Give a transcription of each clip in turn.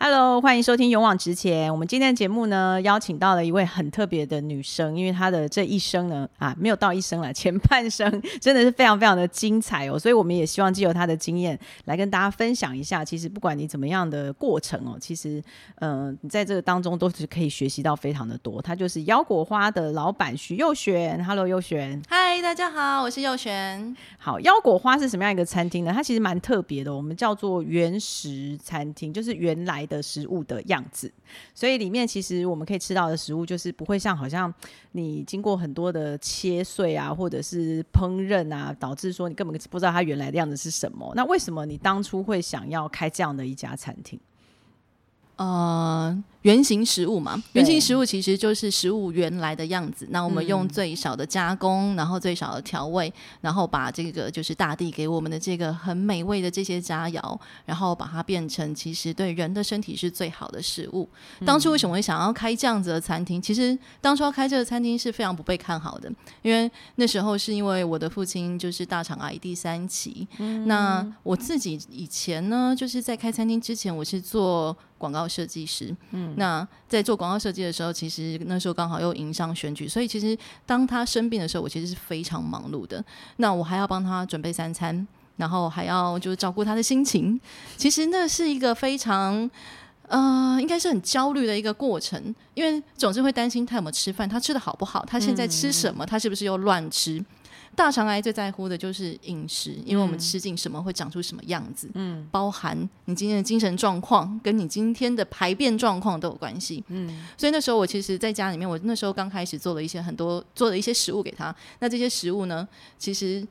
Hello，欢迎收听《勇往直前》。我们今天的节目呢，邀请到了一位很特别的女生，因为她的这一生呢，啊，没有到一生了，前半生 真的是非常非常的精彩哦。所以我们也希望借由她的经验来跟大家分享一下，其实不管你怎么样的过程哦，其实，嗯，你在这个当中都是可以学习到非常的多。她就是腰果花的老板徐佑璇。Hello，佑璇。嗨，大家好，我是佑璇。好，腰果花是什么样一个餐厅呢？它其实蛮特别的，我们叫做原石餐厅，就是原来。的食物的样子，所以里面其实我们可以吃到的食物，就是不会像好像你经过很多的切碎啊，或者是烹饪啊，导致说你根本不知道它原来的样子是什么。那为什么你当初会想要开这样的一家餐厅？呃。原型食物嘛，原型食物其实就是食物原来的样子。那我们用最少的加工，然后最少的调味，然后把这个就是大地给我们的这个很美味的这些佳肴，然后把它变成其实对人的身体是最好的食物。当初为什么会想要开这样子的餐厅？其实当初要开这个餐厅是非常不被看好的，因为那时候是因为我的父亲就是大肠癌第三期。那我自己以前呢，就是在开餐厅之前，我是做广告设计师。嗯。那在做广告设计的时候，其实那时候刚好又迎上选举，所以其实当他生病的时候，我其实是非常忙碌的。那我还要帮他准备三餐，然后还要就是照顾他的心情。其实那是一个非常呃，应该是很焦虑的一个过程，因为总是会担心他有没有吃饭，他吃的好不好，他现在吃什么，他是不是又乱吃。大肠癌最在乎的就是饮食，因为我们吃进什么会长出什么样子，嗯，包含你今天的精神状况，跟你今天的排便状况都有关系，嗯，所以那时候我其实在家里面，我那时候刚开始做了一些很多做了一些食物给他，那这些食物呢，其实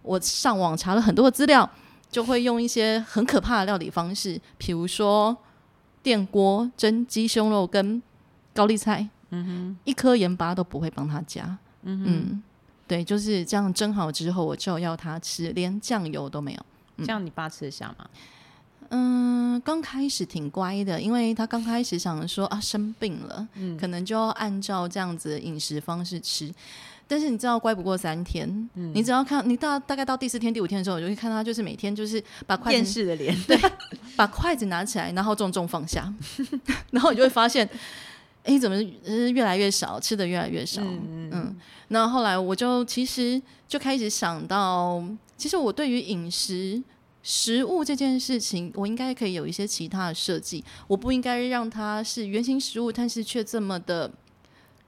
我上网查了很多的资料，就会用一些很可怕的料理方式，比如说电锅蒸鸡胸肉跟高丽菜，嗯哼，一颗盐巴都不会帮他加，嗯哼。对，就是这样蒸好之后，我就要他吃，连酱油都没有。这样你爸吃得下吗？嗯，刚开始挺乖的，因为他刚开始想说啊生病了，可能就要按照这样子的饮食方式吃。但是你知道，乖不过三天，你只要看你到大概到第四天、第五天的时候，我就会看他就是每天就是把筷子的脸，对，把筷子拿起来，然后重重放下，然后你就会发现。哎，怎么越来越少，吃的越来越少？嗯，那后来我就其实就开始想到，其实我对于饮食食物这件事情，我应该可以有一些其他的设计。我不应该让它是原型食物，但是却这么的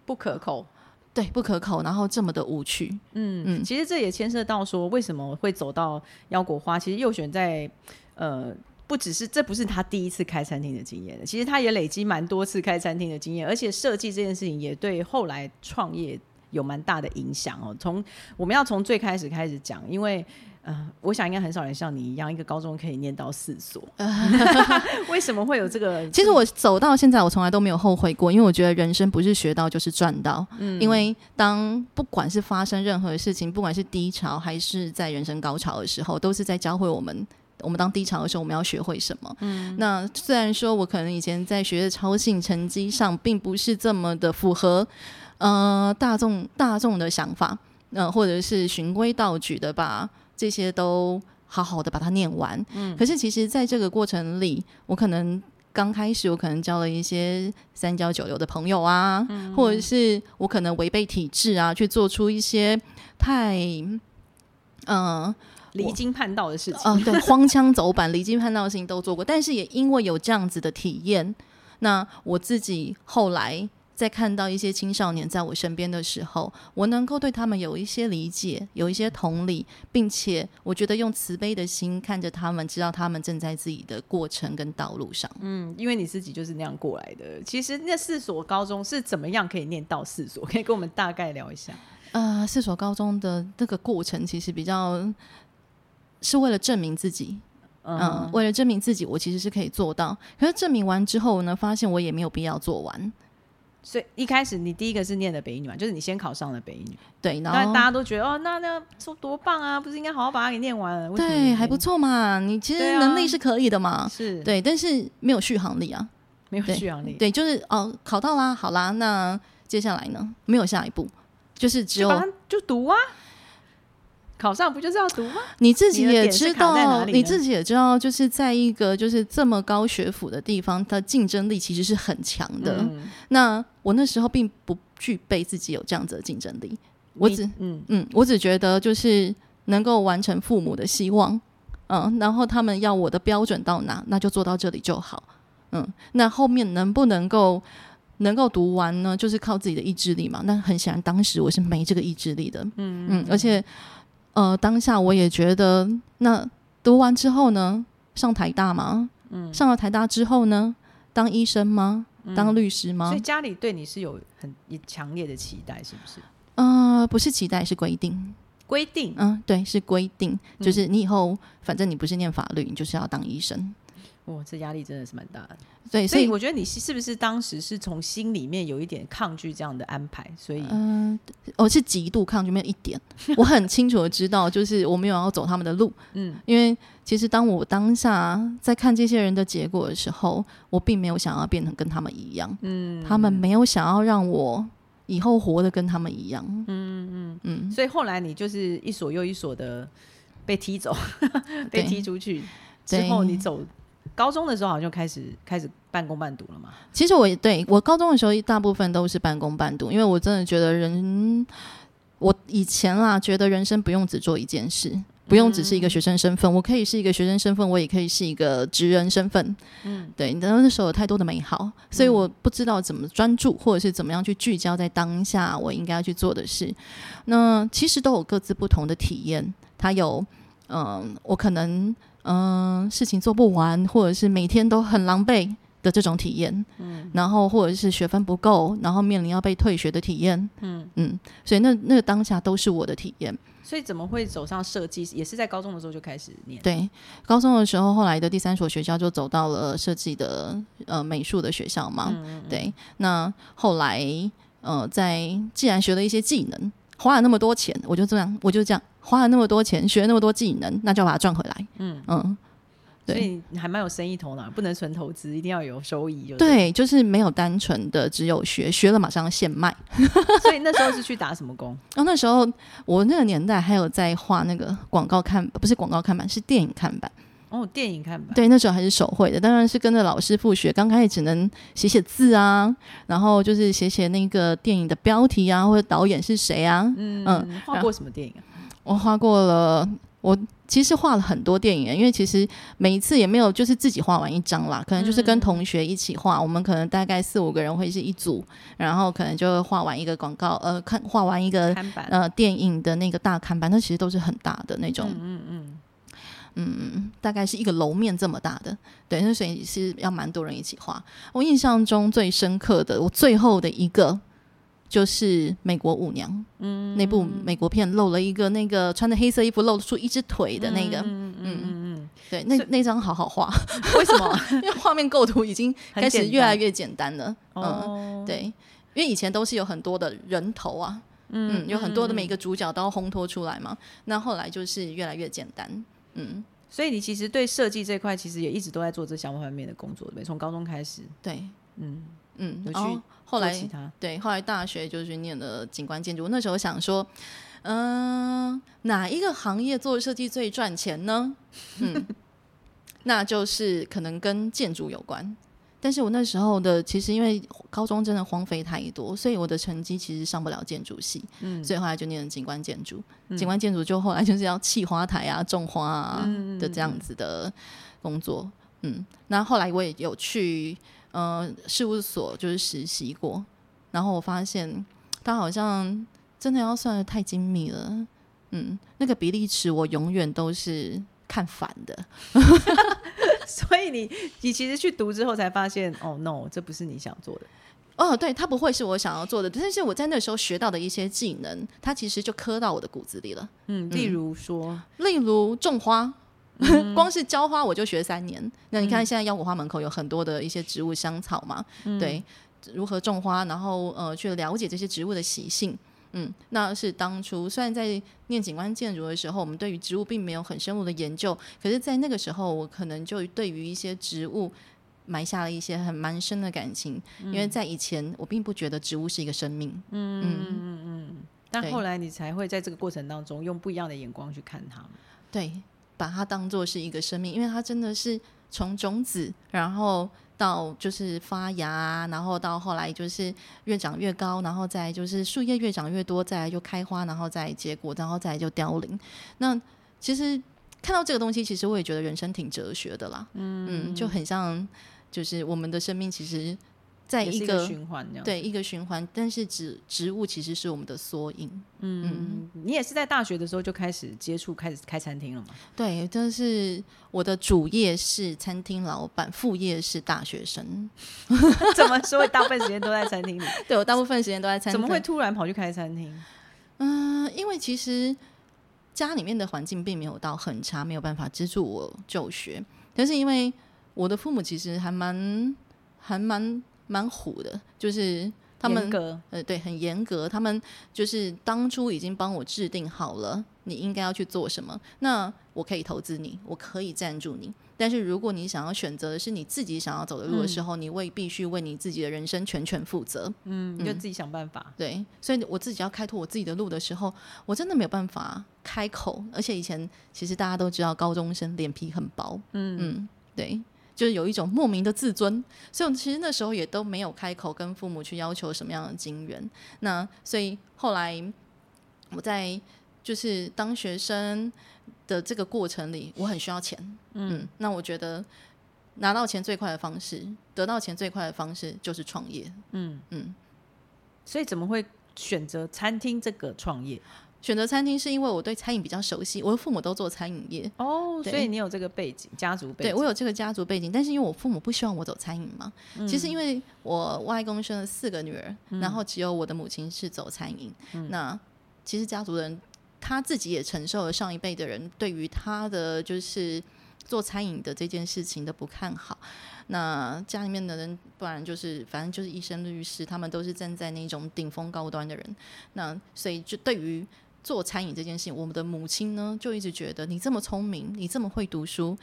不可口，对，不可口，然后这么的无趣。嗯嗯，其实这也牵涉到说，为什么会走到腰果花？其实右选在呃。不只是这不是他第一次开餐厅的经验其实他也累积蛮多次开餐厅的经验，而且设计这件事情也对后来创业有蛮大的影响哦。从我们要从最开始开始讲，因为呃，我想应该很少人像你一样，一个高中可以念到四所。为什么会有这个？其实我走到现在，我从来都没有后悔过，因为我觉得人生不是学到就是赚到。嗯，因为当不管是发生任何事情，不管是低潮还是在人生高潮的时候，都是在教会我们。我们当低潮的时候，我们要学会什么？嗯，那虽然说我可能以前在学的超性成绩上，并不是这么的符合呃大众大众的想法，那或者是循规蹈矩的把这些都好好的把它念完。嗯，可是其实在这个过程里，我可能刚开始，我可能交了一些三教九流的朋友啊，或者是我可能违背体制啊，去做出一些太嗯。离经叛道的事情，嗯，对，荒腔走板、离经叛道的事情都做过，但是也因为有这样子的体验，那我自己后来在看到一些青少年在我身边的时候，我能够对他们有一些理解，有一些同理，并且我觉得用慈悲的心看着他们，知道他们正在自己的过程跟道路上。嗯，因为你自己就是那样过来的。其实那四所高中是怎么样可以念到四所？可以跟我们大概聊一下。呃，四所高中的那个过程其实比较。是为了证明自己，嗯，为了证明自己，我其实是可以做到。可是证明完之后呢，发现我也没有必要做完。所以一开始你第一个是念的北女嘛，就是你先考上了北女，对，然后大家都觉得哦，那那说多棒啊，不是应该好好把它给念完？对，还不错嘛，你其实能力是可以的嘛，是对，但是没有续航力啊，没有续航力，对，就是哦，考到啦，好啦，那接下来呢，没有下一步，就是只有就读啊。考上不就是要读吗？你自己也知道，你自己也知道，就是在一个就是这么高学府的地方，它竞争力其实是很强的。嗯那我那时候并不具备自己有这样子的竞争力，我只嗯嗯，我只觉得就是能够完成父母的希望，嗯，然后他们要我的标准到哪，那就做到这里就好，嗯，那后面能不能够能够读完呢？就是靠自己的意志力嘛。那很显然，当时我是没这个意志力的，嗯嗯，而且呃，当下我也觉得，那读完之后呢，上台大吗？嗯，上了台大之后呢，当医生吗？当律师吗所以？家里对你是有很强烈的期待，是不是？呃，不是期待，是规定。规定嗯，对，是规定，就是你以后反正你不是念法律，你就是要当医生。哇，这压力真的是蛮大的。对，所以我觉得你是是不是当时是从心里面有一点抗拒这样的安排？所以嗯、我是极度抗拒，没有一点，我很清楚的知道，就是我没有要走他们的路。嗯因为其实当我当下在看这些人的结果的时候，我并没有想要变成跟他们一样，嗯，他们没有想要让我以后活得跟他们一样。嗯嗯嗯，所以后来你就是一所又一所的被踢走，被踢出去之后，你走高中的时候好像就开始开始半工半读了嘛。其实我也对我高中的时候，大部分都是半工半读，因为我真的觉得人，我以前啦觉得人生不用只做一件事，不用只是一个学生身份，我可以是一个学生身份，我也可以是一个职人身份。嗯，对，但那时候有太多的美好，所以我不知道怎么专注，或者是怎么样去聚焦在当下我应该要去做的事。那其实都有各自不同的体验，它有，嗯、我可能。嗯，事情做不完，或者是每天都很狼狈的这种体验，嗯，然后或者是学分不够，然后面临要被退学的体验，嗯嗯，所以那那个当下都是我的体验。所以怎么会走上设计？也是在高中的时候就开始念。对，高中的时候，后来的第三所学校就走到了设计的呃美术的学校嘛，对，那后来呃，在既然学了一些技能，花了那么多钱，我就这样，我就这样花了那么多钱，学了那么多技能，那就要把它赚回来。嗯嗯，所以你还蛮有生意头脑，不能纯投资，一定要有收益就。对，就是没有单纯的只有学，学了马上现卖。所以那时候是去打什么工？然 后那时候我那个年代还有在画那个广告看，不是广告看板，是电影看板。哦，电影看吧。对，那时候还是手绘的，当然是跟着老师傅学。刚开始只能写写字啊，然后就是写写那个电影的标题啊，或者导演是谁啊。嗯嗯，画过什么电影啊？我画过了，我其实画了很多电影，因为其实每一次也没有就是自己画完一张啦，可能就是跟同学一起画。我们可能大概四五个人会是一组，然后可能就画完一个广告，呃，看画完一个。呃电影的那个大看板，那其实都是很大的那种。嗯嗯嗯，大概是一个楼面这么大的，对，那所以是要蛮多人一起画。我印象中最深刻的，我最后的一个就是《美国舞娘》，嗯，那部美国片露了一个那个穿着黑色衣服露出一只腿的那个，嗯嗯嗯嗯对，那那张好好画，嗯。为什么？因为画面构图已经开始越来越简单了，嗯，哦，对，因为以前都是有很多的人头啊，嗯，有很多的每个主角都要烘托出来嘛，那后来就是越来越简单，嗯，所以你其实对设计这块其实也一直都在做这相关方面的工作，对？从高中开始，对，嗯，嗯，有然后去后来其他，对，后来大学就是念了景观建筑。那时候想说，嗯、哪一个行业做设计最赚钱呢？嗯，那就是可能跟建筑有关。但是我那时候的其实因为高中真的荒废太多，所以我的成绩其实上不了建筑系，嗯所以后来就念了景观建筑。景观建筑就后来就是要砌花台啊、种花啊嗯的这样子的工作。嗯，那后来我也有去呃事务所就是实习过，然后我发现它好像真的要算的太精密了。嗯，那个比例尺我永远都是看反的。所以你你其实去读之后才发现，哦 no，这不是你想做的。哦，对，它不会是我想要做的，但是我在那时候学到的一些技能，它其实就刻到我的骨子里了。嗯，例如说，例如种花，嗯 光是浇花我就学三年。那你看现在腰果花门口有很多的一些植物香草嘛，嗯对，如何种花，然后呃去了解这些植物的习性。嗯，那是当初虽然在念景观建筑的时候，我们对于植物并没有很深入的研究，可是，在那个时候，我可能就对于一些植物埋下了一些很蛮深的感情，因为在以前我并不觉得植物是一个生命。嗯嗯嗯嗯但后来你才会在这个过程当中用不一样的眼光去看它们。对，把它当做是一个生命，因为它真的是从种子，然后到就是发芽，然后到后来就是越长越高，然后再就是树叶越长越多，再来就开花，然后再结果，然后再就凋零。那其实看到这个东西，其实我也觉得人生挺哲学的啦，嗯就很像就是我们的生命其实在一一个循环对一个循环，但是植植物其实是我们的缩影。嗯，你也是在大学的时候就开始接触，开始开餐厅了吗？对，但是我的主业是餐厅老板，副业是大学生。怎么说？大部分时间都在餐厅里，对我大部分时间都在餐厅。怎么会？突然跑去开餐厅？嗯、因为其实家里面的环境并没有到很差，没有办法资助我就学。但是因为我的父母其实还蛮还蛮蛮虎的，就是他们呃，对，很严格。他们就是当初已经帮我制定好了，你应该要去做什么。那我可以投资你，我可以赞助你。但是如果你想要选择的是你自己想要走的路的时候，你未必须为你自己的人生全权负责。嗯，你就自己想办法。对，所以我自己要开拓我自己的路的时候，我真的没有办法开口。而且以前其实大家都知道，高中生脸皮很薄，嗯嗯对，就是有一种莫名的自尊，所以我其实那时候也都没有开口跟父母去要求什么样的金源。那所以后来我在就是当学生的这个过程里，我很需要钱，嗯，那我觉得拿到钱最快的方式，得到钱最快的方式就是创业。嗯嗯所以怎么会选择餐厅这个创业？选择餐厅是因为我对餐饮比较熟悉，我的父母都做餐饮业，哦，所以你有这个背景，家族背景。对我有这个家族背景，但是因为我父母不希望我走餐饮嘛，其实因为我外公生了四个女儿，然后只有我的母亲是走餐饮，那其实家族人他自己也承受了上一辈的人对于他的就是做餐饮的这件事情的不看好。那家里面的人，不然就是反正就是医生、律师，他们都是站在那种顶峰高端的人。那所以就对于做餐饮这件事情，我们的母亲呢就一直觉得你这么聪明，你这么会读书，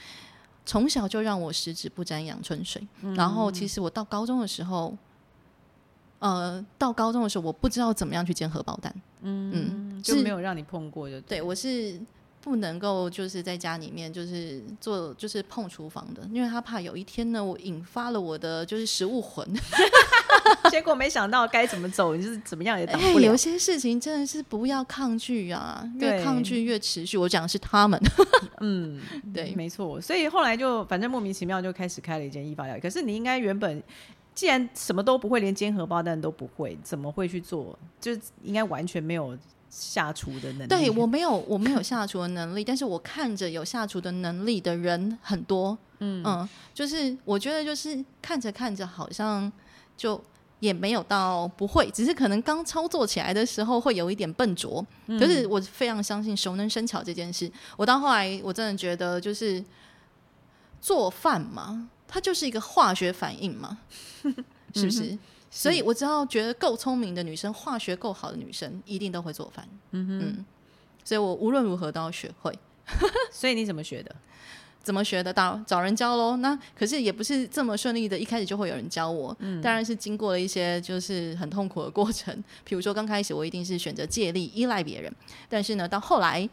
从小就让我十指不沾阳春水。然后其实我到高中的时候，呃，到高中的时候我不知道怎么样去煎荷包蛋。嗯就没有让你碰过就对我是不能够就是在家里面就是做就是碰厨房的，因为他怕有一天呢，我引发了我的就是食物魂。结果没想到该怎么走，你就是怎么样也挡哎，不了有。些事情真的是不要抗拒啊，越抗拒越持续。我讲的是他们，嗯，对没错。所以后来就反正莫名其妙就开始开了一间意法料理。可是你应该原本既然什么都不会，连煎荷包蛋都不会，怎么会去做？就是应该完全没有下厨的能力。对我没有我没有下厨的能力，但是我看着有下厨的能力的人很多，嗯就是我觉得就是看着看着好像就。也没有到不会，只是可能刚操作起来的时候会有一点笨拙。可是我非常相信熟能生巧这件事。我到后来我真的觉得，就是做饭嘛，它就是一个化学反应嘛，是不是？所以我只要觉得够聪明的女生，化学够好的女生，一定都会做饭。嗯所以我无论如何都要学会。所以你怎么学的？怎么学的到？找人教喽。那可是也不是这么顺利的，一开始就会有人教我。当然是经过了一些就是很痛苦的过程。比如说刚开始我一定是选择借力依赖别人，但是呢，到后来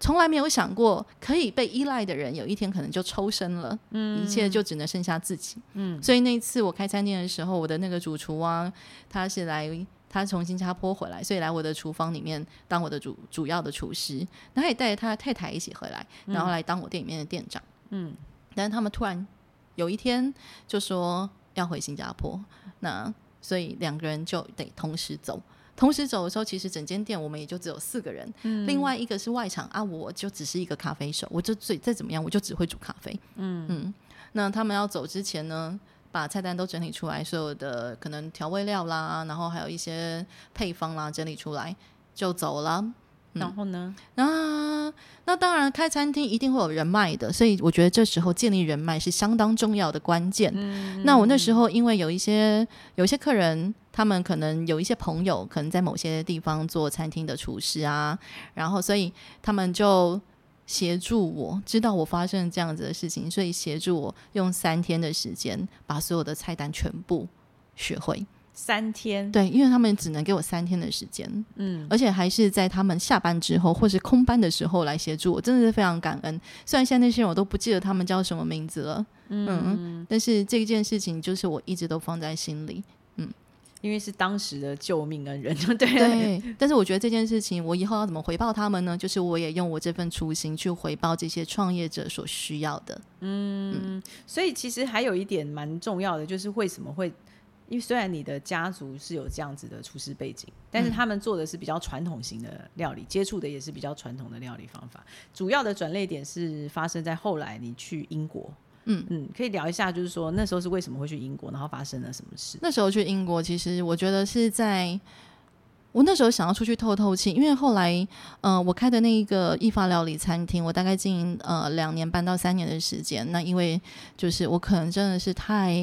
从来没有想过可以被依赖的人，有一天可能就抽身了，一切就只能剩下自己。嗯，所以那一次我开餐厅的时候，我的那个主厨啊，他是来。他从新加坡回来，所以来我的厨房里面当我的主主要的厨师。那他也带着他的太太一起回来，然后来当我店里面的店长。嗯，但是他们突然有一天就说要回新加坡，那所以两个人就得同时走。同时走的时候，其实整间店我们也就只有四个人，另外一个是外场啊，我就只是一个咖啡手，我就最再怎么样，我就只会煮咖啡。嗯嗯，那他们要走之前呢？把菜单都整理出来，所有的可能调味料啦，然后还有一些配方啦，整理出来就走了。然后呢？啊那当然，开餐厅一定会有人脉的，所以我觉得这时候建立人脉是相当重要的关键。那我那时候因为有一些有一些客人，他们可能有一些朋友，可能在某些地方做餐厅的厨师啊，然后所以他们就。协助我知道我发生这样子的事情，所以协助我用三天的时间把所有的菜单全部学会。三天，对，因为他们只能给我三天的时间，嗯，而且还是在他们下班之后或是空班的时候来协助我，真的是非常感恩。虽然现在那些人我都不记得他们叫什么名字了，嗯，但是这件事情就是我一直都放在心里，嗯，因为是当时的救命恩人，对对。但是我觉得这件事情，我以后要怎么回报他们呢？就是我也用我这份初心去回报这些创业者所需要的，嗯。所以其实还有一点蛮重要的，就是为什么会。因为虽然你的家族是有这样子的厨师背景，但是他们做的是比较传统型的料理，接触的也是比较传统的料理方法。主要的转捩点是发生在后来你去英国，嗯嗯，可以聊一下，就是说那时候是为什么会去英国，然后发生了什么事？那时候去英国，其实我觉得是在我那时候想要出去透透气，因为后来，呃，我开的那一个意法料理餐厅，我大概经营呃两年半到三年的时间，那因为就是我可能真的是太。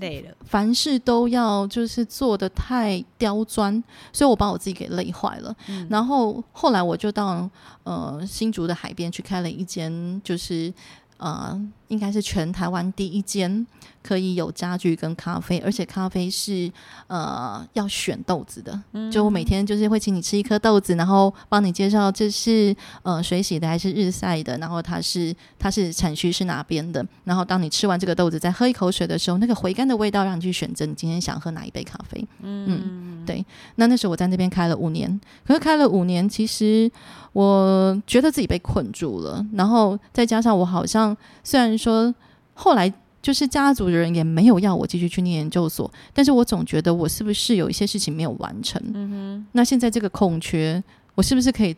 累了，凡事都要就是做的太刁钻，所以我把我自己给累坏了。然后后来我就到呃新竹的海边去开了一间，就是呃。应该是全台湾第一间可以有家具跟咖啡，而且咖啡是呃要选豆子的。就我每天就是会请你吃一颗豆子，然后帮你介绍这是呃水洗的还是日晒的，然后它是它是产区是哪边的。然后当你吃完这个豆子，再喝一口水的时候，那个回甘的味道让你去选择你今天想喝哪一杯咖啡。嗯，嗯对。那那时候我在那边开了五年，可是开了五年，其实我觉得自己被困住了。然后再加上我好像虽然。说后来就是家族的人也没有要我继续去念研究所，但是我总觉得我是不是有一些事情没有完成？嗯哼，那现在这个空缺，我是不是可以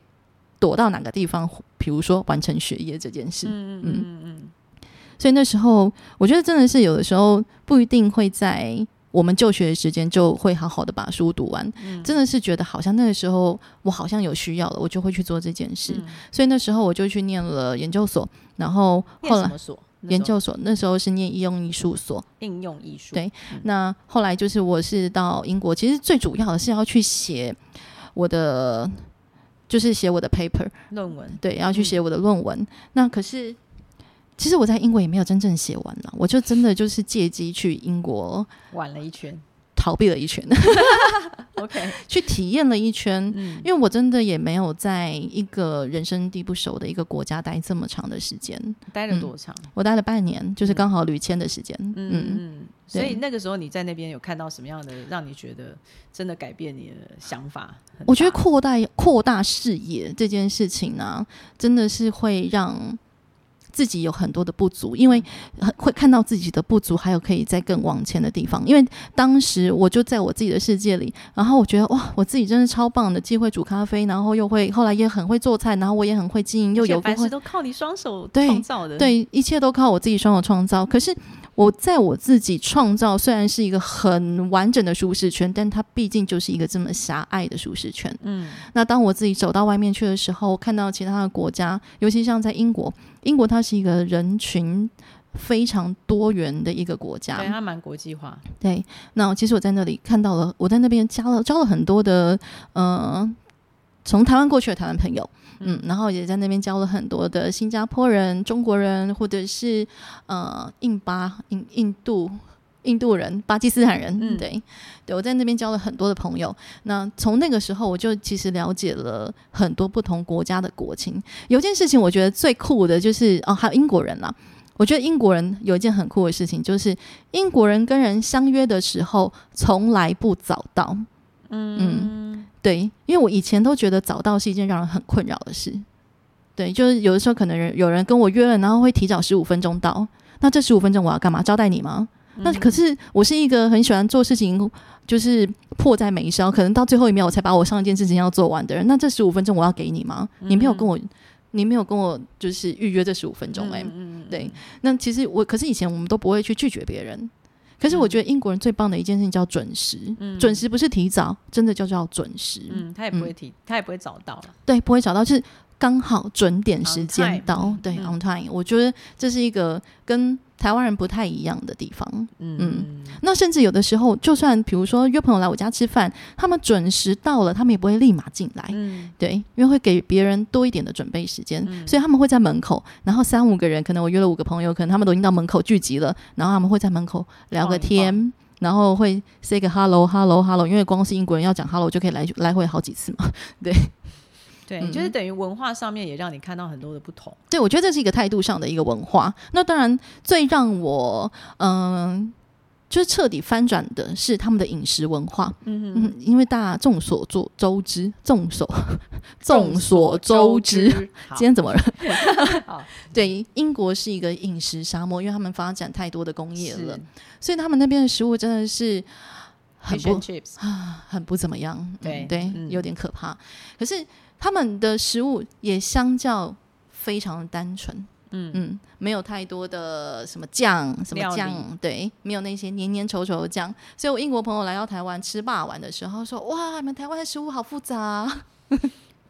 躲到哪个地方？比如说完成学业这件事。嗯嗯嗯。所以那时候我觉得真的是有的时候不一定会在我们就学的时间就会好好的把书读完。真的是觉得好像那个时候我好像有需要了，我就会去做这件事。所以那时候我就去念了研究所，然后后来。研究所那时候是念应用艺术所，应用艺术对。那后来就是我是到英国，其实最主要的是要去写我的，就是写我的 paper 论文，对，要去写我的论文。那可是其实我在英国也没有真正写完了，我就真的就是借机去英国玩了一圈。逃避了一圈，OK，去体验了一圈，因为我真的也没有在一个人生地不熟的一个国家待这么长的时间。待了多长？我待了半年，就是刚好旅签的时间。嗯嗯，所以那个时候你在那边有看到什么样的让你觉得真的改变你的想法？我觉得扩大扩大视野这件事情呢，真的是会让。自己有很多的不足，因为会看到自己的不足，还有可以再更往前的地方。因为当时我就在我自己的世界里，然后我觉得哇，我自己真是超棒的，既会煮咖啡，然后又会后来也很会做菜，然后我也很会经营，又有凡事都靠你双手创造的，对，一切都靠我自己双手创造。可是。我在我自己创造，虽然是一个很完整的舒适圈，但它毕竟就是一个这么狭隘的舒适圈。嗯，那当我自己走到外面去的时候，看到其他的国家，尤其像在英国，英国它是一个人群非常多元的一个国家，对，它蛮国际化。对，那其实我在那里看到了，我在那边加了交了很多的，呃，从台湾过去的台湾朋友。嗯，然后也在那边交了很多的新加坡人、中国人，或者是呃印巴、印印度、印度人、巴基斯坦人。嗯，对，对我在那边交了很多的朋友。那从那个时候，我就其实了解了很多不同国家的国情。有件事情我觉得最酷的就是哦，还有英国人啦。我觉得英国人有一件很酷的事情，就是英国人跟人相约的时候从来不早到。嗯。对，因为我以前都觉得早到是一件让人很困扰的事。对，就是有的时候可能人有人跟我约了，然后会提早十五分钟到。那这十五分钟我要干嘛？招待你吗？那可是我是一个很喜欢做事情，就是迫在眉梢，可能到最后一秒我才把我上一件事情要做完的人。那这十五分钟我要给你吗？你没有跟我，你没有跟我就是预约这十五分钟哎。对，那其实我可是以前我们都不会去拒绝别人。可是我觉得英国人最棒的一件事情叫准时，准时不是提早，真的就叫准时。嗯，他也不会提，他也不会早到了。对，不会早到，就是刚好准点时间到。对，on time。我觉得这是一个跟。台湾人不太一样的地方，嗯，那甚至有的时候，就算比如说约朋友来我家吃饭，他们准时到了，他们也不会立马进来，嗯，对，因为会给别人多一点的准备时间，所以他们会在门口，然后三五个人，可能我约了五个朋友，可能他们都已经到门口聚集了，然后他们会在门口聊个天，然后会 say 个 hello hello hello，因为光是英国人要讲 hello 就可以来来回好几次嘛。对对，嗯就是等于文化上面也让你看到很多的不同。对，我觉得这是一个态度上的一个文化。那当然，最让我嗯。就是彻底翻转的是他们的饮食文化，嗯嗯，因为大家众所周周知，众所众 所周知，好今天怎么了？好对，英国是一个饮食沙漠，因为他们发展太多的工业了，所以他们那边的食物真的是很不 chips，很不怎么样，嗯对对，嗯有点可怕。可是他们的食物也相较非常的单纯，嗯。嗯，没有太多的什么酱，什么酱，对，没有那些黏黏稠稠的酱。所以我英国朋友来到台湾吃霸王的时候说：“哇，你们台湾的食物好复杂啊、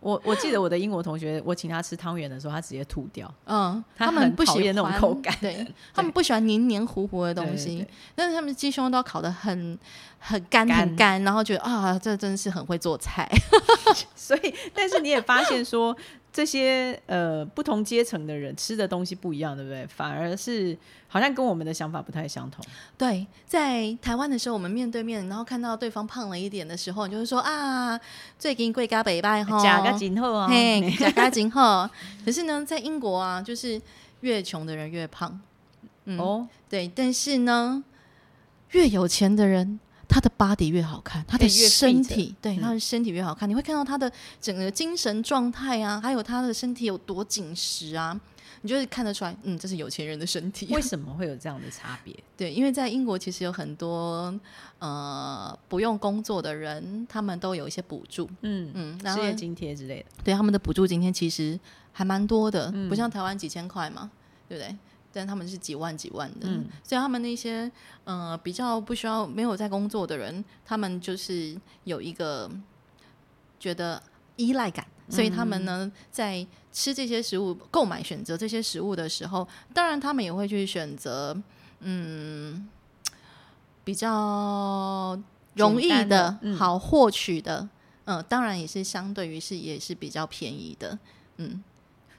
我我记得我的英国同学，我请他吃汤圆的时候，他直接吐掉。嗯，他他们不喜很讨厌那种口感对 他们不喜欢黏黏糊糊的东对西，但是他们鸡胸都要烤的很很干干很干，然后觉得啊，这真的是很会做菜。所以，但是你也发现说，这些呃不同阶层的人吃的东西不一样，对不对？反而是好像跟我们的想法不太相同。对，在台湾的时候，我们面对面，然后看到对方胖了一点的时候，你就会说啊，最近贵家北拜哈，假个今后啊，嘿，假嘎紧哈。可是呢，在英国啊，就是越穷的人越胖，嗯，哦，对，但是呢，越有钱的人。他的 body 越好看，他的身体对嗯他的身体越好看，你会看到他的整个精神状态啊，还有他的身体有多紧实啊，你就会看得出来，嗯，这是有钱人的身体。为什么会有这样的差别？对，因为在英国其实有很多呃不用工作的人，他们都有一些补助，嗯，嗯，失业津贴之类的。对他们的补助津贴其实还蛮多的，嗯不像台湾几千块嘛，对不对？但他们是几万几万的，嗯。所以他们那些呃比较不需要没有在工作的人，他们就是有一个觉得依赖感，所以他们呢在吃这些食物、购买选择这些食物的时候，当然他们也会去选择嗯比较容易的好获取的，嗯、当然也是相对于是也是比较便宜的，嗯，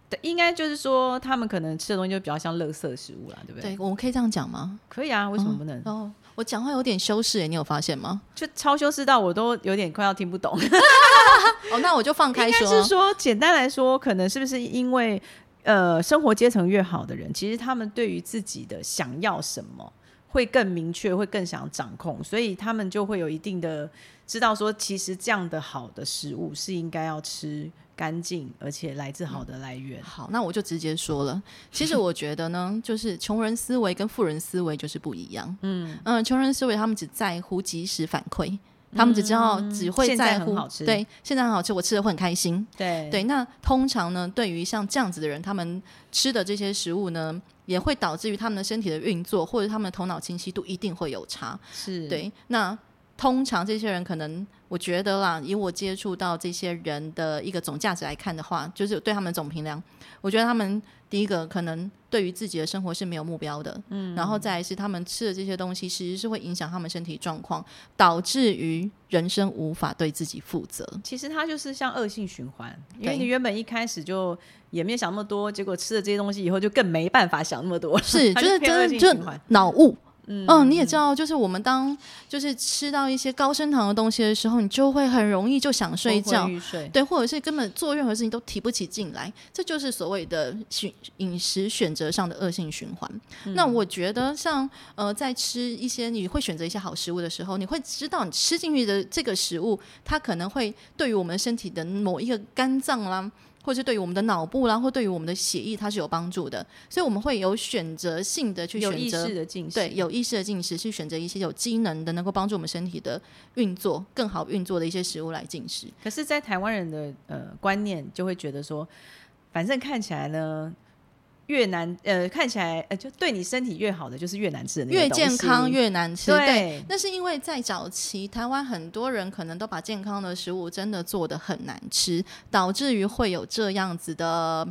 对，应该就是说，他们可能吃的东西就比较像垃圾食物啦，对不对？对，我们可以这样讲吗？可以啊，为什么不能？哦，我讲话有点修饰耶，你有发现吗？就超修饰到我都有点快要听不懂。哦，那我就放开说。是说，简单来说，可能是不是因为呃，生活阶层越好的人，其实他们对于自己的想要什么会更明确，会更想掌控，所以他们就会有一定的知道说，其实这样的好的食物是应该要吃干净，而且来自好的来源。好，那我就直接说了。其实我觉得呢，就是穷人思维跟富人思维就是不一样。嗯嗯，穷人思维他们只在乎及时反馈，他们只知道只会在在乎很好吃对，现在很好吃，我吃的会很开心。对对，那通常呢，对于像这样子的人，他们吃的这些食物呢，也会导致于他们的身体的运作或者他们的头脑清晰度一定会有差。是，对，那通常这些人可能，我觉得啦，以我接触到这些人的一个总价值来看的话，就是对他们总评量，我觉得他们第一个可能对于自己的生活是没有目标的，嗯，然后再来是他们吃的这些东西，其实是会影响他们身体状况，导致于人生无法对自己负责。其实它就是像恶性循环，因为你原本一开始就也没有想那么多，结果吃了这些东西以后就更没办法想那么多，是，就是真的就。脑雾。嗯嗯，你也知道，就是我们当就是吃到一些高升糖的东西的时候，你就会很容易就想睡觉对，或者是根本做任何事情都提不起劲来，这就是所谓的选饮食选择上的恶性循环。嗯那我觉得像呃，在吃一些你会选择一些好食物的时候，你会知道你吃进去的这个食物，它可能会对于我们身体的某一个肝脏啦。或是对于我们的脑部啦，或对于我们的血液，它是有帮助的，所以我们会有选择性的去选择识的进食，对，有意识的进食，去选择一些有机能的，能够帮助我们身体的运作更好运作的一些食物来进食。可是，在台湾人的呃观念就会觉得说，反正看起来呢，越难呃看起来呃就对你身体越好的就是越难吃的那个越健康越难吃。对。那是因为在早期台湾很多人可能都把健康的食物真的做的很难吃，导致于会有这样子的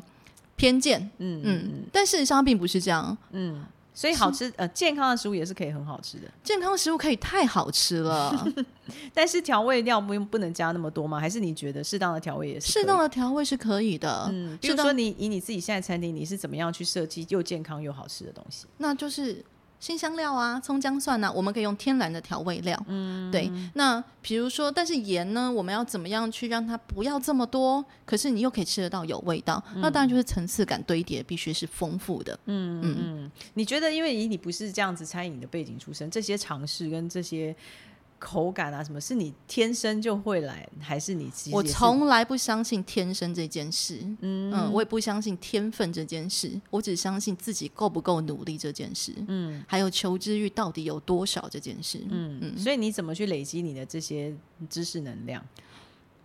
偏见。嗯嗯嗯，但事实上并不是这样，嗯，所以好吃呃健康的食物也是可以很好吃的，健康食物可以太好吃了，但是调味料不用不能加那么多吗？还是你觉得适当的调味也是？适当的调味是可以的。嗯，比适当如说你以你自己现在餐厅，你是怎么样去设计又健康又好吃的东西？那就是新香料啊、葱姜蒜啊，我们可以用天然的调味料。嗯，对。那比如说，但是盐呢，我们要怎么样去让它不要这么多？可是你又可以吃得到有味道，那当然就是层次感堆叠必须是丰富的。嗯嗯嗯。你觉得，因为以你不是这样子餐饮的背景出身，这些尝试跟这些。口感啊，什么是你天生就会来，还是你？我从来不相信天生这件事，嗯，我也不相信天分这件事，我只相信自己够不够努力这件事，嗯，还有求知欲到底有多少这件事，嗯嗯。所以你怎么去累积你的这些知识能量？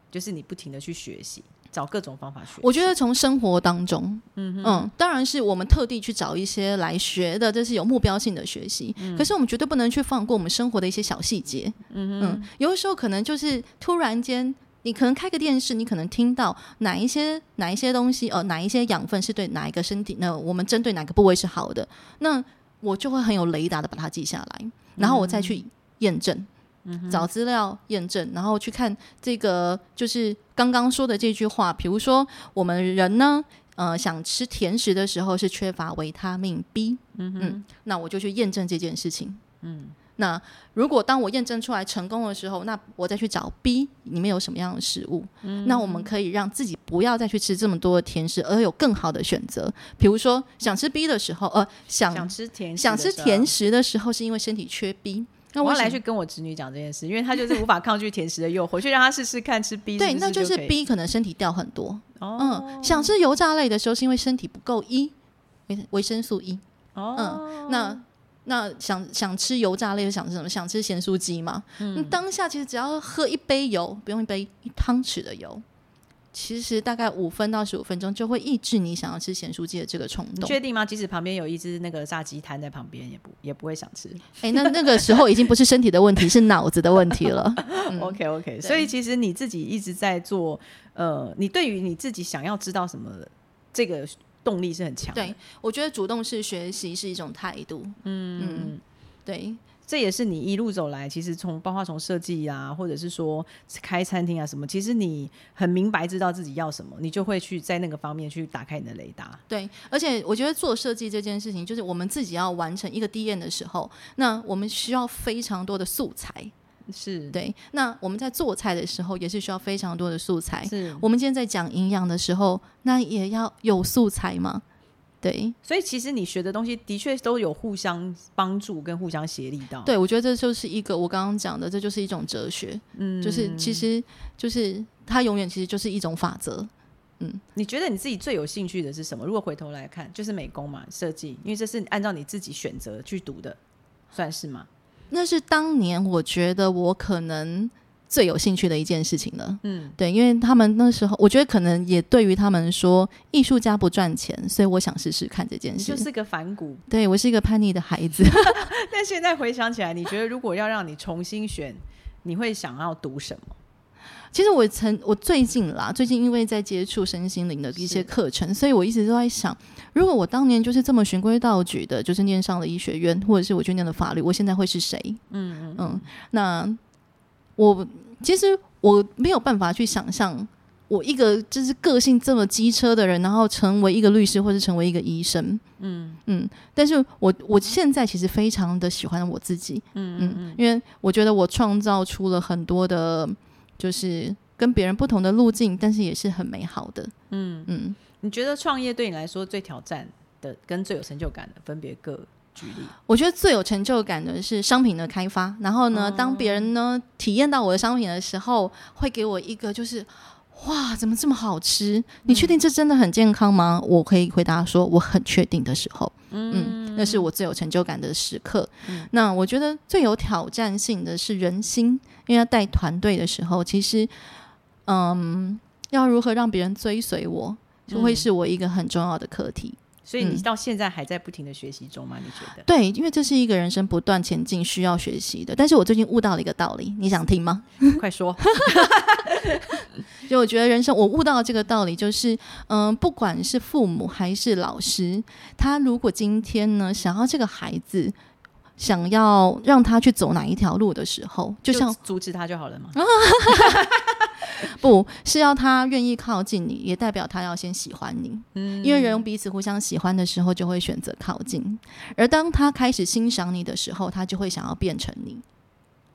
就是你不停的去学习。找各种方法学，我觉得从生活当中，嗯嗯，当然是我们特地去找一些来学的，这是有目标性的学习。可是我们绝对不能去放过我们生活的一些小细节。嗯嗯，有的时候可能就是突然间，你可能开个电视，你可能听到哪一些哪一些东西，呃，哪一些养分是对哪一个身体，那我们针对哪个部位是好的，那我就会很有雷达的把它记下来，然后我再去验证。找资料验证，然后去看这个，就是刚刚说的这句话。比如说，我们人呢，呃，想吃甜食的时候是缺乏维他命 B。嗯嗯，那我就去验证这件事情。嗯，那如果当我验证出来成功的时候，那我再去找 B 里面有什么样的食物。嗯，那我们可以让自己不要再去吃这么多的甜食，而有更好的选择。比如说，想吃 B 的时候，呃，想想吃甜想吃甜食的时候，是因为身体缺 B。那我要来去跟我侄女讲这件事，因为她就是无法抗拒甜食的诱惑，去让她试试看吃 B。对，那就是 B 可能身体掉很多。哦，嗯，想吃油炸类的时候是因为身体不够一维维生素 E。哦，嗯，那那想想吃油炸类，想吃什么？想吃咸酥鸡嘛？嗯，当下其实只要喝一杯油，不用一杯一汤匙的油。其实大概五分到十五分钟就会抑制你想要吃咸酥鸡的这个冲动。你确定吗？即使旁边有一只那个炸鸡摊在旁边，也不也不会想吃。哎，那那个时候已经不是身体的问题，是脑子的问题了。OK OK，所以其实你自己一直在做，呃，你对于你自己想要知道什么，这个动力是很强。对，我觉得主动式学习是一种态度。嗯嗯，对。这也是你一路走来，其实从包括从设计啊，或者是说开餐厅啊什么，其实你很明白知道自己要什么，你就会去在那个方面去打开你的雷达。对，而且我觉得做设计这件事情，就是我们自己要完成一个 D N 的时候，那我们需要非常多的素材。是对，那我们在做菜的时候也是需要非常多的素材。是我们今天在讲营养的时候，那也要有素材吗？对，所以其实你学的东西的确都有互相帮助跟互相协力到。对，我觉得这就是一个我刚刚讲的，这就是一种哲学。嗯，就是其实就是它永远其实就是一种法则。嗯，你觉得你自己最有兴趣的是什么？如果回头来看，就是美工嘛，设计，因为这是按照你自己选择去读的，算是吗？那是当年我觉得我可能。最有兴趣的一件事情了，嗯，对，因为他们那时候，我觉得可能也对于他们说，艺术家不赚钱，所以我想试试看这件事。就是个反骨，对我是一个叛逆的孩子。但现在回想起来，你觉得如果要让你重新选，你会想要读什么？其实我曾我最近啦，最近因为在接触身心灵的一些课程，所以我一直都在想，如果我当年就是这么循规蹈矩的，就是念上了医学院，或者是我去念了法律，我现在会是谁？嗯嗯嗯，那。我其实我没有办法去想象，我一个就是个性这么机车的人，然后成为一个律师或者成为一个医生，嗯嗯。但是我我现在其实非常的喜欢我自己，嗯嗯嗯，因为我觉得我创造出了很多的，就是跟别人不同的路径，但是也是很美好的，嗯嗯。你觉得创业对你来说最挑战的跟最有成就感的，分别各？举例，我觉得最有成就感的是商品的开发。然后呢，当别人呢体验到我的商品的时候，会给我一个就是哇，怎么这么好吃？你确定这真的很健康吗？我可以回答说我很确定的时候，嗯，那是我最有成就感的时刻。那我觉得最有挑战性的是人心，因为要带团队的时候，其实嗯，要如何让别人追随我，就会是我一个很重要的课题。所以你到现在还在不停的学习中吗？你觉得？对，因为这是一个人生不断前进需要学习的。但是我最近悟到了一个道理，你想听吗？快说！就我觉得人生，我悟到这个道理，就是嗯，不管是父母还是老师，他如果今天呢想要这个孩子想要让他去走哪一条路的时候，就像阻止他就好了嘛。不是要他愿意靠近你，也代表他要先喜欢你。嗯，因为人彼此互相喜欢的时候，就会选择靠近。而当他开始欣赏你的时候，他就会想要变成你。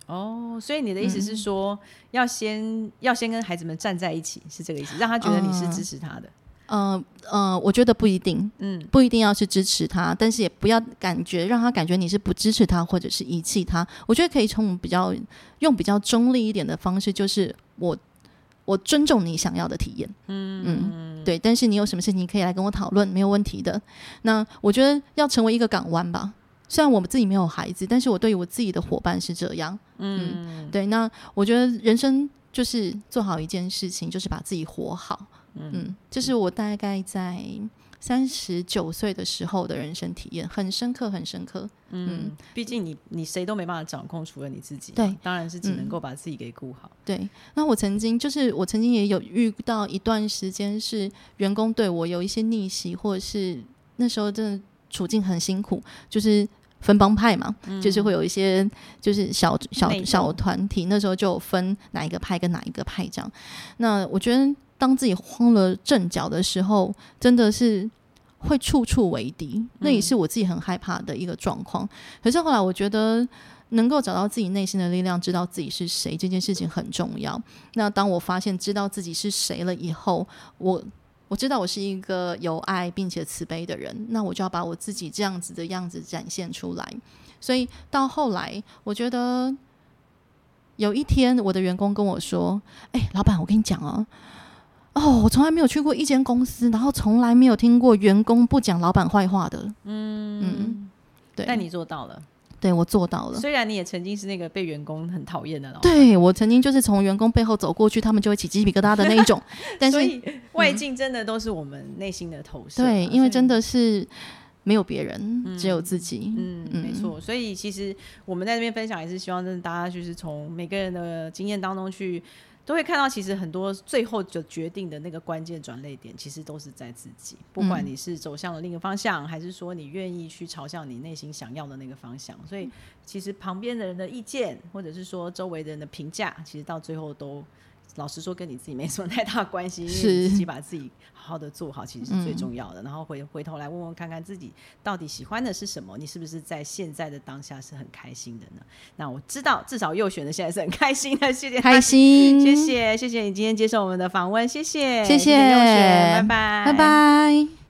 哦，所以你的意思是说，要先要先跟孩子们站在一起，是这个意思，让他觉得你是支持他的。呃呃，我觉得不一定，嗯，不一定要去支持他，但是也不要感觉让他感觉你是不支持他或者是遗弃他。我觉得可以从比较用比较中立一点的方式，就是我我尊重你想要的体验，嗯嗯，对。但是你有什么事情可以来跟我讨论，没有问题的。那我觉得要成为一个港湾吧。虽然我们自己没有孩子，但是我对于我自己的伙伴是这样。嗯，对。那我觉得人生就是做好一件事情，就是把自己活好。嗯，这是我大概在三十九岁的时候的人生体验，很深刻，很深刻。嗯，毕竟你你谁都没办法掌控，除了你自己。对，当然是只能够把自己给顾好。对。那我曾经就是我曾经也有遇到一段时间，是员工对我有一些逆袭，或者是那时候真的处境很辛苦，就是。分帮派嘛，就是会有一些就是小小小团体，那时候就分哪一个派跟哪一个派这样。那我觉得当自己慌了阵脚的时候，真的是会处处为敌，那也是我自己很害怕的一个状况。可是后来我觉得能够找到自己内心的力量，知道自己是谁这件事情很重要。那当我发现知道自己是谁了以后，我。我知道我是一个有爱并且慈悲的人，那我就要把我自己这样子的样子展现出来。所以到后来，我觉得有一天我的员工跟我说：“哎，老板，我跟你讲哦，哦，我从来没有去过一间公司，然后从来没有听过员工不讲老板坏话的。”嗯嗯，对，但你做到了。对我做到了。虽然你也曾经是那个被员工很讨厌的老对我曾经就是从员工背后走过去，他们就会起鸡皮疙瘩的那一种。但是外境真的都是我们内心的投射。对，因为真的是没有别人，只有自己。嗯，没错。所以其实我们在这边分享，也是希望真的大家就是从每个人的经验当中去。都会看到，其实很多最后就决定的那个关键转泪点，其实都是在自己。不管你是走向了另一个方向，还是说你愿意去朝向你内心想要的那个方向，所以其实旁边的人的意见，或者是说周围的人的评价，其实到最后都。老实说，跟你自己没什么太大关系，因为你自己把自己好好的做好，其实是最重要的。然后回回头来问问看看自己到底喜欢的是什么，你是不是在现在的当下是很开心的呢？那我知道，至少右选的现在是很开心的，谢谢开心，谢谢谢谢你今天接受我们的访问，谢谢谢谢拜拜拜拜。